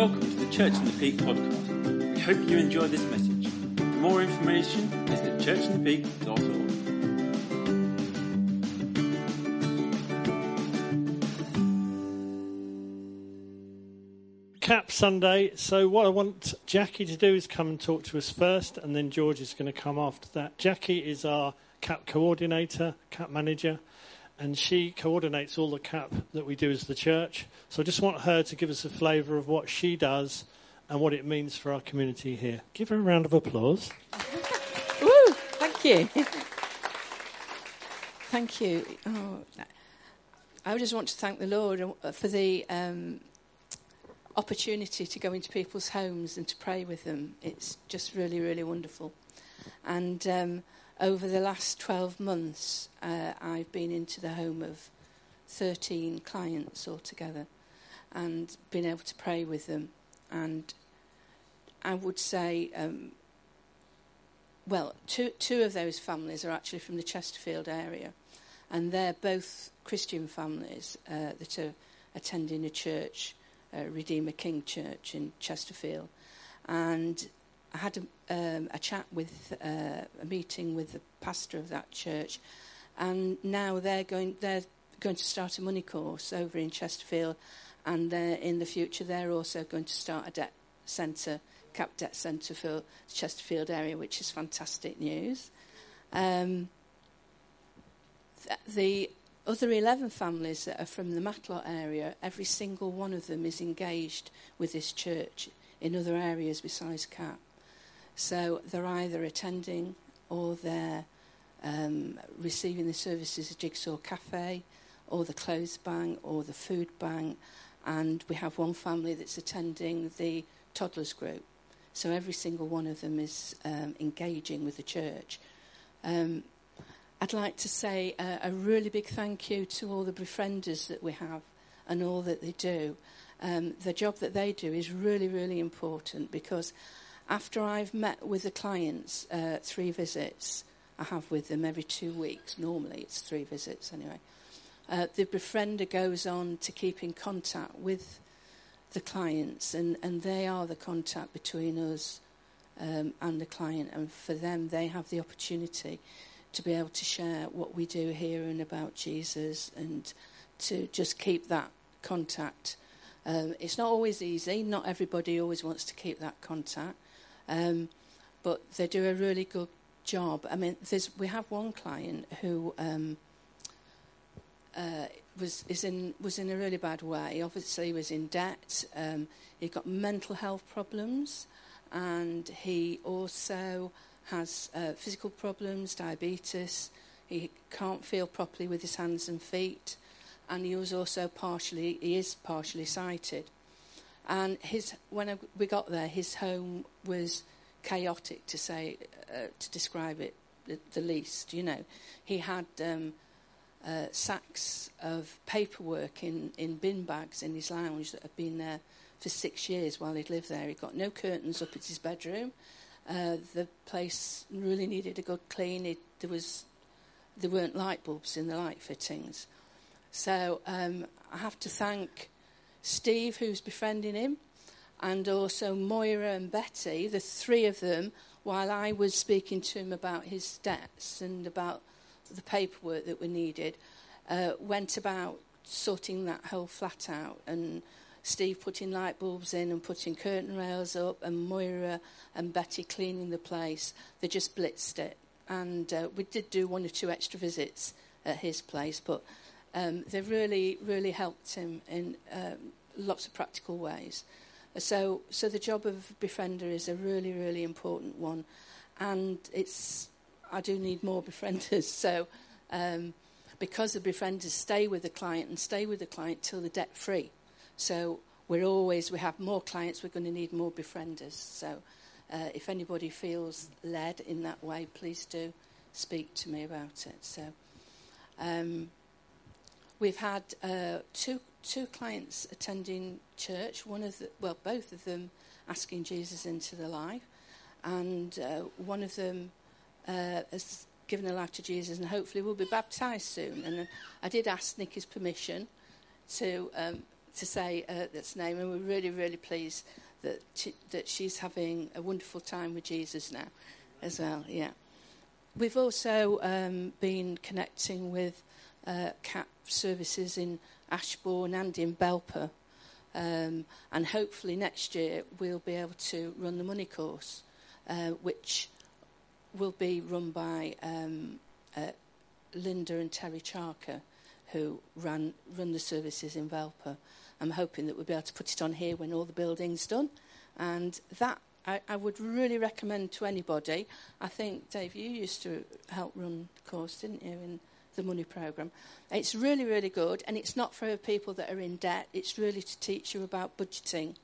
Welcome to the Church in the Peak podcast. We hope you enjoy this message. For more information, visit churchinthepeak.org. Cap Sunday. So, what I want Jackie to do is come and talk to us first, and then George is going to come after that. Jackie is our CAP coordinator, CAP manager, and she coordinates all the CAP that we do as the church. So, I just want her to give us a flavour of what she does and what it means for our community here. Give her a round of applause. Woo, thank you. thank you. Oh, I just want to thank the Lord for the um, opportunity to go into people's homes and to pray with them. It's just really, really wonderful. And um, over the last 12 months, uh, I've been into the home of 13 clients altogether and been able to pray with them. And I would say, um, well, two, two of those families are actually from the Chesterfield area. And they're both Christian families uh, that are attending a church uh, Redeemer King Church in Chesterfield, and I had a, um, a chat with uh, a meeting with the pastor of that church, and now they're going they're going to start a money course over in Chesterfield, and in the future they're also going to start a debt centre, cap debt centre for the Chesterfield area, which is fantastic news. Um, the other 11 families that are from the Matlock area, every single one of them is engaged with this church in other areas besides CAP. So they're either attending or they're um, receiving the services of Jigsaw Cafe or the Clothes Bank or the Food Bank. And we have one family that's attending the toddlers group. So every single one of them is um, engaging with the church. Um, I'd like to say a, a, really big thank you to all the befrienders that we have and all that they do. Um, the job that they do is really, really important because after I've met with the clients, uh, three visits I have with them every two weeks. Normally it's three visits anyway. Uh, the befriender goes on to keep in contact with the clients, and, and they are the contact between us um, and the client. And for them, they have the opportunity to be able to share what we do here and about Jesus and to just keep that contact. Um, it's not always easy. Not everybody always wants to keep that contact. Um, but they do a really good job. I mean, we have one client who um, uh, was is in was in a really bad way. Obviously, he was in debt. Um, he got mental health problems, and he also has uh, physical problems, diabetes. He can't feel properly with his hands and feet, and he was also partially he is partially sighted. And his when we got there, his home was chaotic to say uh, to describe it the, the, least. You know, he had. Um, uh, sacks of paperwork in, in bin bags in his lounge that had been there for six years while he'd lived there. He got no curtains up at his bedroom. Uh, the place really needed a good clean. It, there was there weren't light bulbs in the light fittings. So um, I have to thank Steve, who's befriending him, and also Moira and Betty, the three of them, while I was speaking to him about his debts and about the paperwork that we needed, uh, went about sorting that whole flat out and Steve putting light bulbs in and putting curtain rails up, and Moira and Betty cleaning the place. They just blitzed it. And uh, we did do one or two extra visits at his place, but um, they really, really helped him in um, lots of practical ways. So, so the job of befriender is a really, really important one, and it's I do need more befrienders. So, um, because the befrienders stay with the client and stay with the client till they're debt free. So we're always, we have more clients, we're going to need more befrienders. So uh, if anybody feels led in that way, please do speak to me about it. So um, we've had uh, two, two clients attending church, one of the, well, both of them asking Jesus into their life, and uh, one of them uh, has given a life to Jesus and hopefully will be baptized soon. And I did ask Nicky's permission to um, to say uh, that's name, and we're really, really pleased that that she's having a wonderful time with Jesus now, as well. Yeah, we've also um, been connecting with uh, CAP services in Ashbourne and in Belper, um, and hopefully next year we'll be able to run the money course, uh, which will be run by um, uh, Linda and Terry Charker, who ran run the services in Belper. I'm hoping that we'll be able to put it on here when all the building's done. And that I, I would really recommend to anybody. I think, Dave, you used to help run the course, didn't you, in the money programme? It's really, really good. And it's not for people that are in debt. It's really to teach you about budgeting.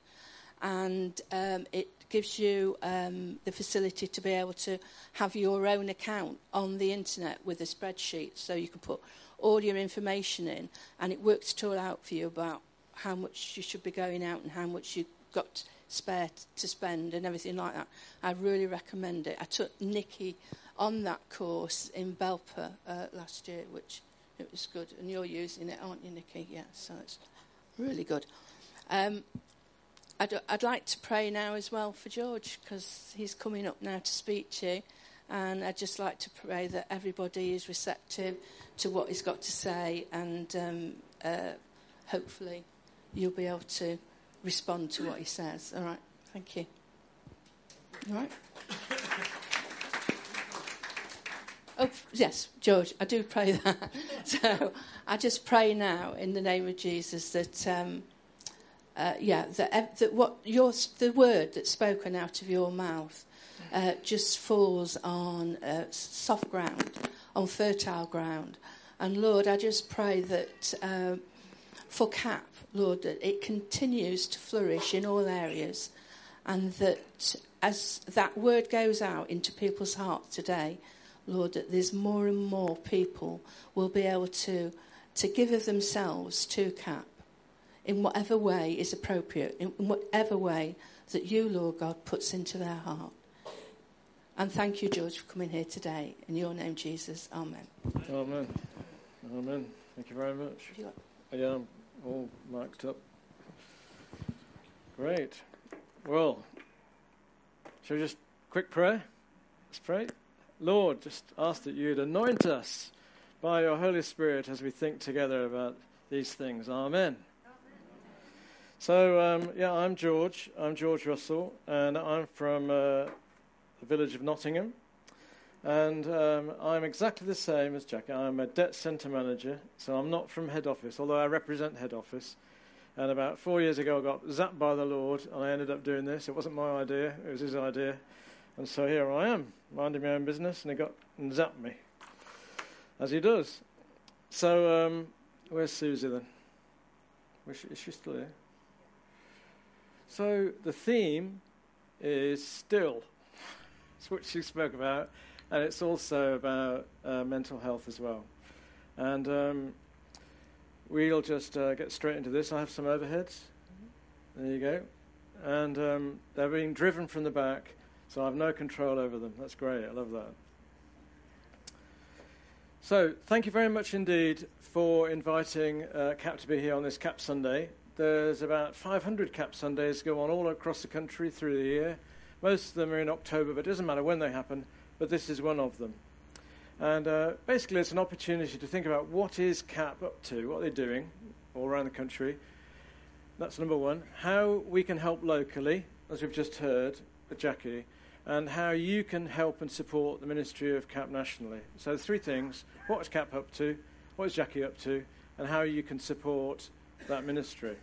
And um, it gives you um, the facility to be able to have your own account on the internet with a spreadsheet so you can put all your information in and it works it all out for you about how much you should be going out and how much you've got spare t- to spend and everything like that. I really recommend it. I took Nikki on that course in Belper uh, last year, which it was good. And you're using it, aren't you, Nikki? Yeah, so it's really good. Um, I'd, I'd like to pray now as well for George because he's coming up now to speak to you. And I'd just like to pray that everybody is receptive to what he's got to say and um, uh, hopefully you'll be able to respond to what he says. All right, thank you. All right. Oh, yes, George, I do pray that. so I just pray now in the name of Jesus that, um, uh, yeah, that, that what your, the word that's spoken out of your mouth uh, just falls on uh, soft ground, on fertile ground. And Lord, I just pray that uh, for CAP, Lord, that it continues to flourish in all areas, and that as that word goes out into people's hearts today, Lord, that there's more and more people will be able to, to give of themselves to CAP in whatever way is appropriate, in whatever way that you, Lord God, puts into their heart. And thank you, George, for coming here today. In your name, Jesus. Amen. Amen. Amen. Thank you very much. Yeah, I'm all marked up. Great. Well, shall we just quick prayer? Let's pray. Lord, just ask that you'd anoint us by your Holy Spirit as we think together about these things. Amen. So, um, yeah, I'm George. I'm George Russell, and I'm from uh, the village of Nottingham. And um, I'm exactly the same as Jackie. I'm a debt centre manager, so I'm not from head office, although I represent head office. And about four years ago, I got zapped by the Lord, and I ended up doing this. It wasn't my idea, it was his idea. And so here I am, minding my own business, and he got and zapped me, as he does. So, um, where's Susie then? Is she, still here? So, the theme is still. It's what she spoke about and it's also about uh, mental health as well. And um, we'll just uh, get straight into this. I have some overheads. There you go. And um, they're being driven from the back, so I have no control over them. That's great. I love that. So, thank you very much indeed for inviting uh, CAP to be here on this CAP Sunday. There's about 500 CAP Sundays go on all across the country through the year. Most of them are in October, but it doesn't matter when they happen but this is one of them. And uh, basically, it's an opportunity to think about what is CAP up to, what they're doing all around the country. That's number one. How we can help locally, as we've just heard Jackie, and how you can help and support the ministry of CAP nationally. So, three things what is CAP up to, what is Jackie up to, and how you can support that ministry.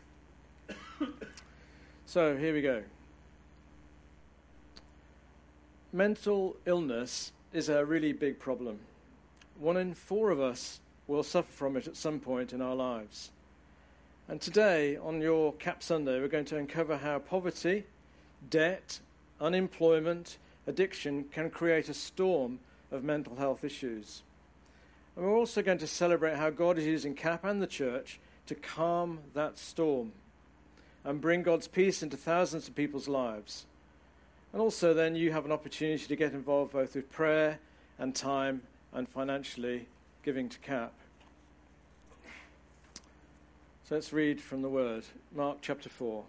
so, here we go mental illness is a really big problem. One in four of us will suffer from it at some point in our lives. And today, on your CAP Sunday, we're going to uncover how poverty, debt, unemployment, addiction can create a storm of mental health issues. And we're also going to celebrate how God is using CAP and the church to calm that storm and bring God's peace into thousands of people's lives. And also, then, you have an opportunity to get involved both with prayer and time and financially giving to CAP. So let's read from the Word, Mark chapter 4.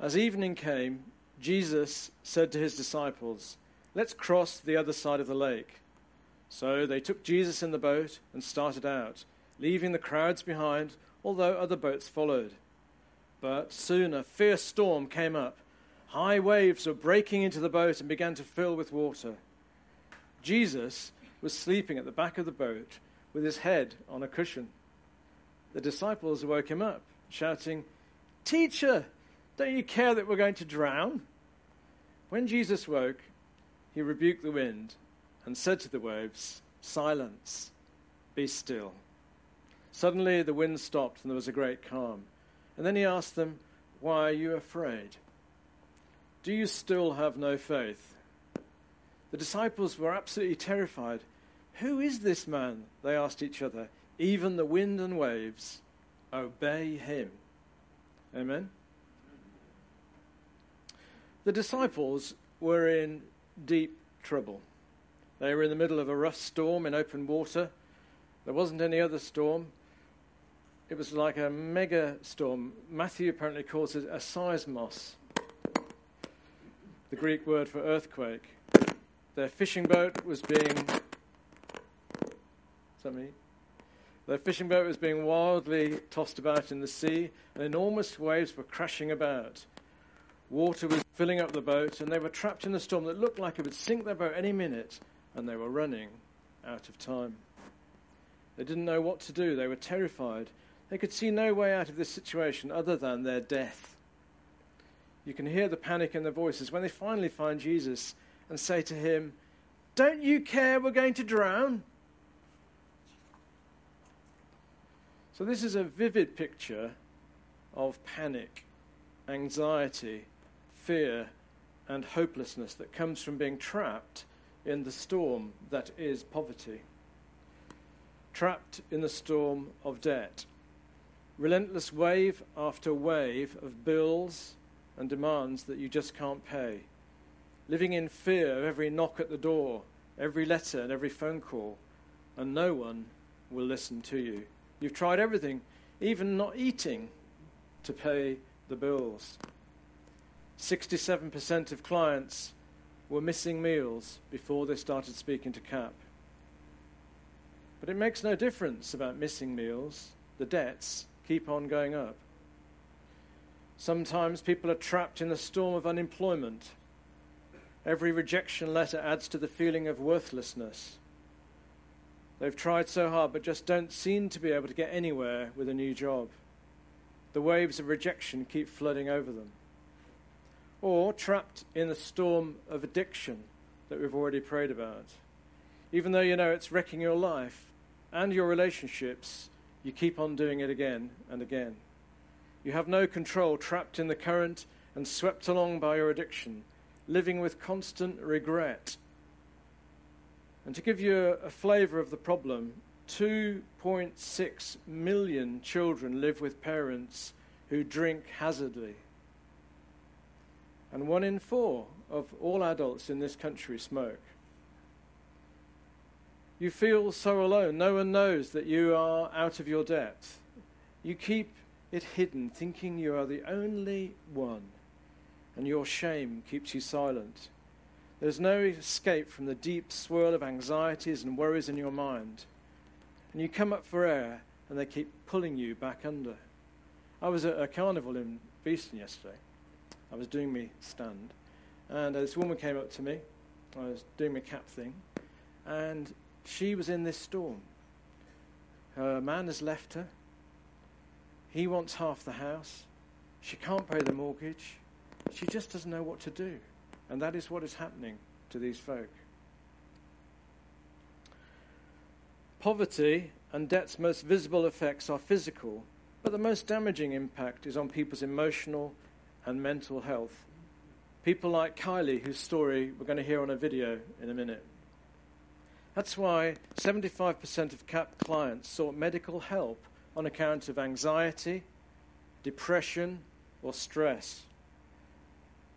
As evening came, Jesus said to his disciples, Let's cross the other side of the lake. So they took Jesus in the boat and started out, leaving the crowds behind, although other boats followed. But soon a fierce storm came up. High waves were breaking into the boat and began to fill with water. Jesus was sleeping at the back of the boat with his head on a cushion. The disciples woke him up, shouting, Teacher, don't you care that we're going to drown? When Jesus woke, he rebuked the wind and said to the waves, Silence, be still. Suddenly the wind stopped and there was a great calm. And then he asked them, Why are you afraid? Do you still have no faith? The disciples were absolutely terrified. Who is this man? They asked each other. Even the wind and waves obey him. Amen. The disciples were in deep trouble. They were in the middle of a rough storm in open water. There wasn't any other storm. It was like a mega storm. Matthew apparently calls it a seismos, the Greek word for earthquake. Their fishing boat was being. Is that me? Their fishing boat was being wildly tossed about in the sea, and enormous waves were crashing about. Water was filling up the boat, and they were trapped in a storm that looked like it would sink their boat any minute, and they were running out of time. They didn't know what to do. They were terrified. They could see no way out of this situation other than their death. You can hear the panic in their voices when they finally find Jesus and say to him, Don't you care we're going to drown? So, this is a vivid picture of panic, anxiety, fear, and hopelessness that comes from being trapped in the storm that is poverty. Trapped in the storm of debt relentless wave after wave of bills and demands that you just can't pay, living in fear of every knock at the door, every letter, and every phone call, and no one will listen to you. You've tried everything, even not eating, to pay the bills. 67% of clients were missing meals before they started speaking to CAP. But it makes no difference about missing meals. The debts keep on going up. Sometimes people are trapped in the storm of unemployment. Every rejection letter adds to the feeling of worthlessness. They've tried so hard but just don't seem to be able to get anywhere with a new job. The waves of rejection keep flooding over them. Or trapped in the storm of addiction that we've already prayed about. Even though you know it's wrecking your life and your relationships, you keep on doing it again and again. You have no control, trapped in the current and swept along by your addiction, living with constant regret. And to give you a, a flavour of the problem, 2.6 million children live with parents who drink hazardly. And one in four of all adults in this country smoke. You feel so alone. No one knows that you are out of your depth. You keep it hidden, thinking you are the only one, and your shame keeps you silent. There's no escape from the deep swirl of anxieties and worries in your mind. And you come up for air, and they keep pulling you back under. I was at a carnival in Beeston yesterday. I was doing my stand, and uh, this woman came up to me. I was doing my cap thing, and she was in this storm. Her man has left her. He wants half the house. She can't pay the mortgage. She just doesn't know what to do. And that is what is happening to these folk. Poverty and debt's most visible effects are physical, but the most damaging impact is on people's emotional and mental health. People like Kylie, whose story we're going to hear on a video in a minute. That's why 75% of CAP clients sought medical help on account of anxiety, depression, or stress.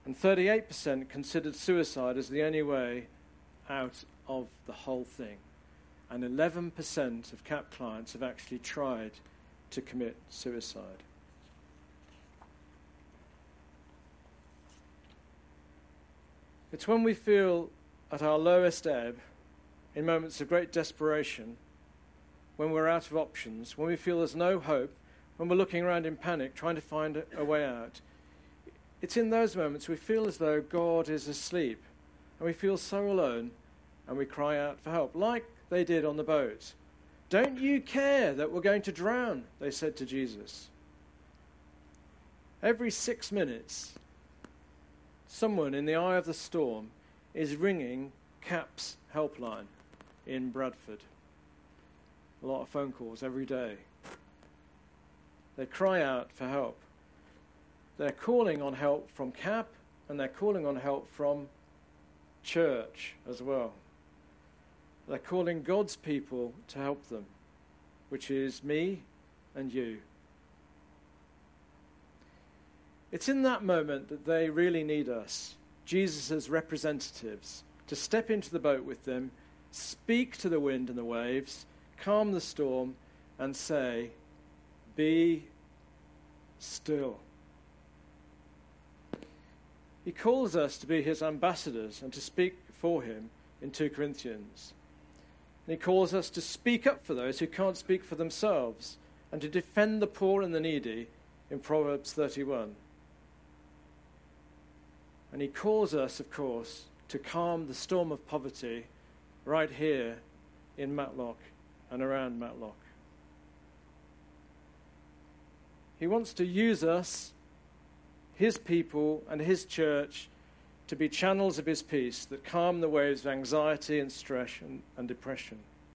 And 38% considered suicide as the only way out of the whole thing. And 11% of CAP clients have actually tried to commit suicide. It's when we feel at our lowest ebb, in moments of great desperation, when we're out of options, when we feel there's no hope, when we're looking around in panic trying to find a, way out. It's in those moments we feel as though God is asleep and we feel so alone and we cry out for help, like they did on the boat. Don't you care that we're going to drown? They said to Jesus. Every six minutes, someone in the eye of the storm is ringing CAP's helpline in Bradford. A lot of phone calls every day. They cry out for help. They're calling on help from CAP and they're calling on help from church as well. They're calling God's people to help them, which is me and you. It's in that moment that they really need us, Jesus' representatives, to step into the boat with them, speak to the wind and the waves, calm the storm, and say, Be still. He calls us to be his ambassadors and to speak for him in 2 Corinthians. And he calls us to speak up for those who can't speak for themselves and to defend the poor and the needy in Proverbs 31. And he calls us, of course, to calm the storm of poverty right here in Matlock and around Matlock. He wants to use us, his people, and his church to be channels of his peace that calm the waves of anxiety and stress and, and depression.